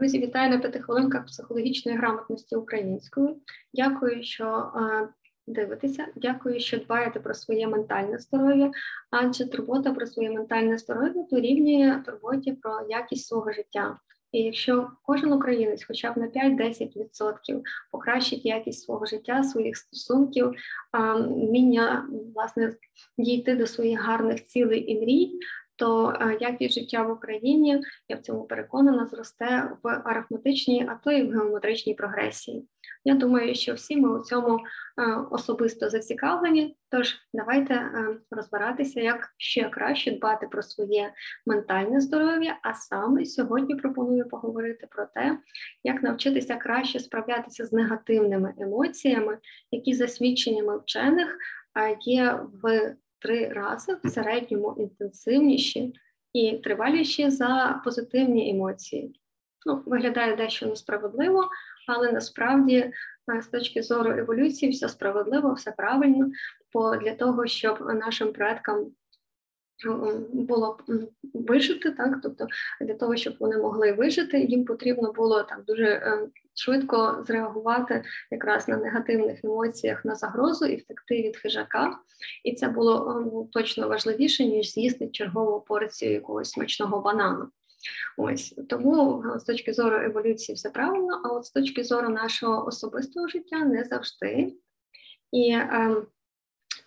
Друзі, вітаю на п'яти хвилинках психологічної грамотності українською. Дякую, що е, дивитеся. Дякую, що дбаєте про своє ментальне здоров'я, адже турбота про своє ментальне здоров'я дорівнює турботі про якість свого життя. І якщо кожен українець, хоча б на 5-10% покращить якість свого життя, своїх стосунків, вміння власне дійти до своїх гарних цілей і мрій, то е, якість життя в Україні, я в цьому переконана, зросте в арифметичній, а то і в геометричній прогресії. Я думаю, що всі ми у цьому е, особисто зацікавлені. Тож давайте е, розбиратися, як ще краще дбати про своє ментальне здоров'я. А саме сьогодні пропоную поговорити про те, як навчитися краще справлятися з негативними емоціями, які за свідченнями вчених є в три рази в середньому інтенсивніші і триваліші за позитивні емоції. Ну, Виглядає дещо несправедливо, але насправді е, з точки зору еволюції все справедливо, все правильно, бо для того, щоб нашим предкам було вижити, так тобто для того, щоб вони могли вижити, їм потрібно було так дуже е, швидко зреагувати якраз на негативних емоціях на загрозу і втекти від хижака. І це було ну, точно важливіше ніж з'їсти чергову порцію якогось смачного банану. Ось тому з точки зору еволюції все правильно, а от з точки зору нашого особистого життя не завжди. І е,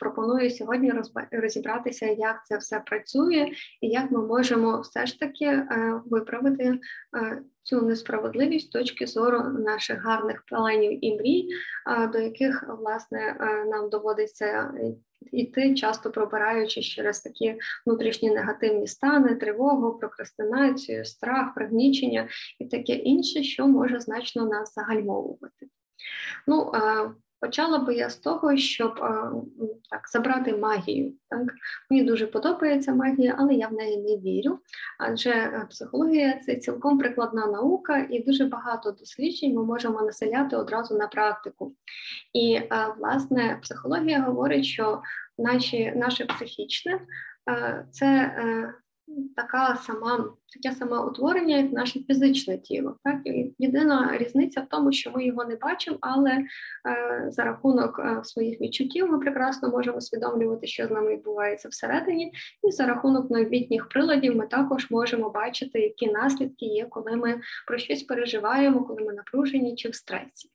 пропоную сьогодні розібратися, як це все працює, і як ми можемо все ж таки е, виправити е, цю несправедливість з точки зору наших гарних планів і мрій, е, до яких власне нам доводиться йти, часто пробираючи через такі внутрішні негативні стани, тривогу, прокрастинацію, страх, пригнічення і таке інше, що може значно нас загальмовувати. Ну, Почала би я з того, щоб так забрати магію. Так мені дуже подобається магія, але я в неї не вірю. Адже е, психологія це цілком прикладна наука, і дуже багато досліджень ми можемо населяти одразу на практику. І е, власне психологія говорить, що наші, наше психічне е, це така сама, таке саме утворення, як наше фізичне тіло. Так? І Єдина різниця в тому, що ми його не бачимо, але е, за рахунок е, своїх відчуттів ми прекрасно можемо усвідомлювати, що з нами відбувається всередині, і за рахунок новітніх приладів ми також можемо бачити, які наслідки є, коли ми про щось переживаємо, коли ми напружені чи в стресі.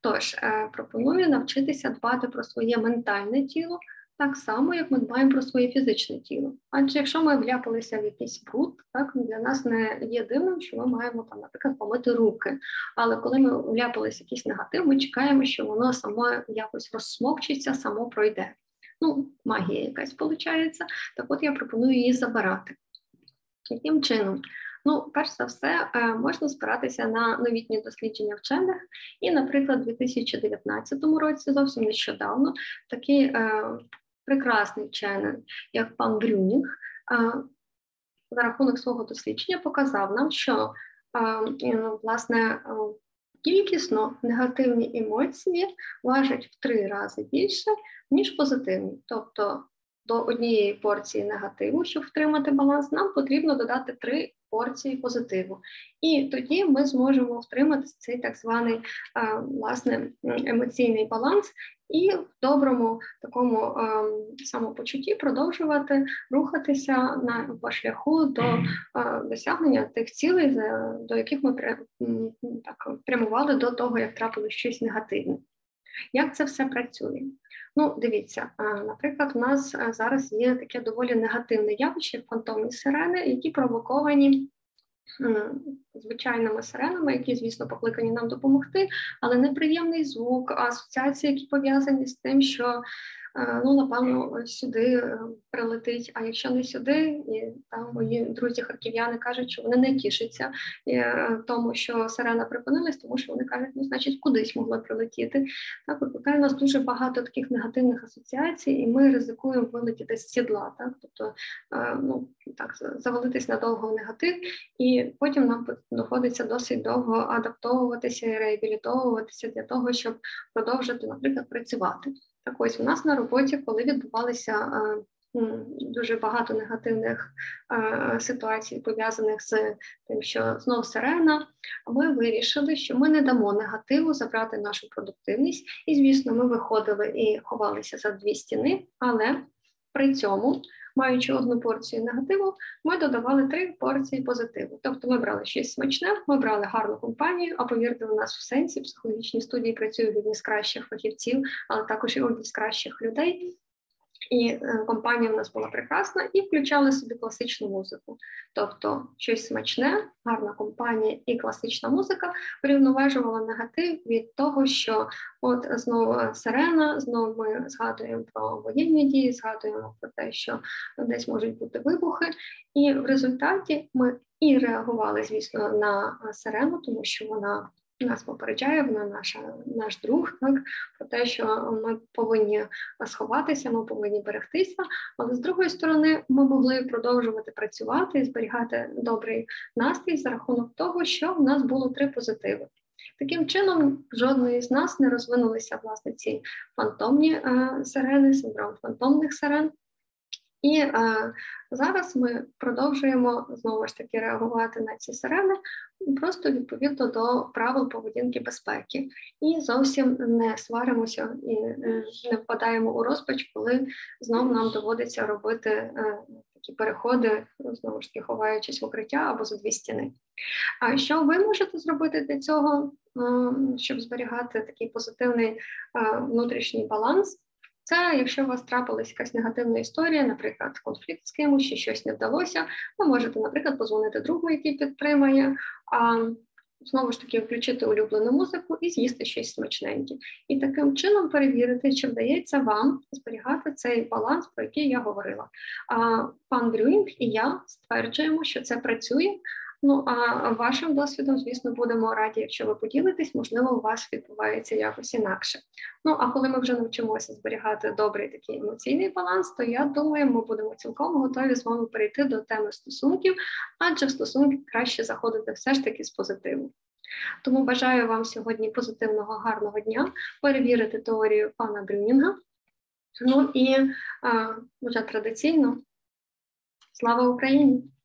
Тож е, пропоную навчитися дбати про своє ментальне тіло так само, як ми дбаємо про своє фізичне тіло. Адже якщо ми вляпалися в якийсь бруд, так для нас не є дивним, що ми маємо там, наприклад, помити руки. Але коли ми вляпалися в якийсь негатив, ми чекаємо, що воно само якось розсмокчиться, само пройде. Ну, магія якась виходить. Так от я пропоную її забирати. Яким чином? Ну, перш за все, е, можна спиратися на новітні дослідження вчених, і, наприклад, у 2019 році зовсім нещодавно такий е, прекрасний вчений, як пан Брюнінг, за рахунок свого дослідження показав нам, що власне кількісно негативні емоції важать в три рази більше, ніж позитивні. Тобто до однієї порції негативу, щоб втримати баланс, нам потрібно додати три порції позитиву. І тоді ми зможемо втримати цей так званий власне емоційний баланс і в доброму такому самопочутті продовжувати рухатися на по шляху до досягнення тих цілей, до яких ми так прямували до того, як трапило щось негативне. Як це все працює? Ну, дивіться, наприклад, у нас зараз є таке доволі негативне явище фантомні сирени, які провоковані. Звичайними сиренами, які, звісно, покликані нам допомогти, але неприємний звук, асоціації, які пов'язані з тим, що ну, напевно, сюди е, прилетить. А якщо не сюди, і там мої друзі харків'яни кажуть, що вони не тішаться е, тому, що сирена припинилась, тому що вони кажуть, ну, значить, кудись могли прилетіти. Так, викликає у нас дуже багато таких негативних асоціацій, і ми ризикуємо вилетіти з сідла. Так, тобто, ну так, завалитись надовго в негатив, і потім нам доходиться досить довго адаптовуватися і реабілітовуватися для того, щоб продовжити, наприклад, працювати. Так ось у нас на роботі, коли відбувалися дуже багато негативних е, ситуацій пов'язаних з тим, що знов сирена. Ми вирішили, що ми не дамо негативу забрати нашу продуктивність, і звісно, ми виходили і ховалися за дві стіни, але при цьому маючи одну порцію негативу, ми додавали три порції позитиву. Тобто ми брали щось смачне, ми брали гарну компанію, а повірте, у нас в сенсі психологічні студії працюють одні з кращих фахівців, але також і одні з кращих людей. І е, компанія в нас була прекрасна, і включали собі класичну музику. Тобто щось смачне, гарна компанія і класична музика врівноважувала негатив від того, що от знову сирена, знову ми згадуємо про воєнні дії, згадуємо про те, що десь можуть бути вибухи, і в результаті ми і реагували, звісно, на сирену, тому що вона нас попереджає, вона наша наш друг, так про те, що ми повинні сховатися, ми повинні берегтися. Але з другої сторони, ми могли продовжувати працювати і зберігати добрий настрій за рахунок того, що в нас було три позитиви. Таким чином, жодної з нас не розвинулися власне ці фантомні е, сирени, синдром фантомних сирен. І е, зараз ми продовжуємо знову ж таки реагувати на ці сирени просто відповідно до правил поведінки безпеки, і зовсім не сваримося і е, не впадаємо у розпач, коли знову нам доводиться робити е, такі переходи, знову ж таки ховаючись в укриття або за дві стіни. А що ви можете зробити для цього, е, щоб зберігати такий позитивний е, внутрішній баланс? Це якщо у вас трапилась якась негативна історія, наприклад, конфлікт з кимось, чи щось не вдалося, ви можете, наприклад, позвонити другу, який підтримає, а знову ж таки включити улюблену музику і з'їсти щось смачненьке. І таким чином перевірити, чи вдається вам зберігати цей баланс, про який я говорила. А пан Брюінг і я стверджуємо, що це працює. Ну а вашим досвідом, звісно, будемо раді, якщо ви поділитесь, можливо, у вас відбувається якось інакше. Ну а коли ми вже навчимося зберігати добрий такий емоційний баланс, то я думаю, ми будемо цілком готові з вами перейти до теми стосунків, адже в стосунки краще заходити все ж таки з позитиву. Тому бажаю вам сьогодні позитивного, гарного дня, перевірити теорію пана Брюнінга. Ну і а, вже традиційно слава Україні!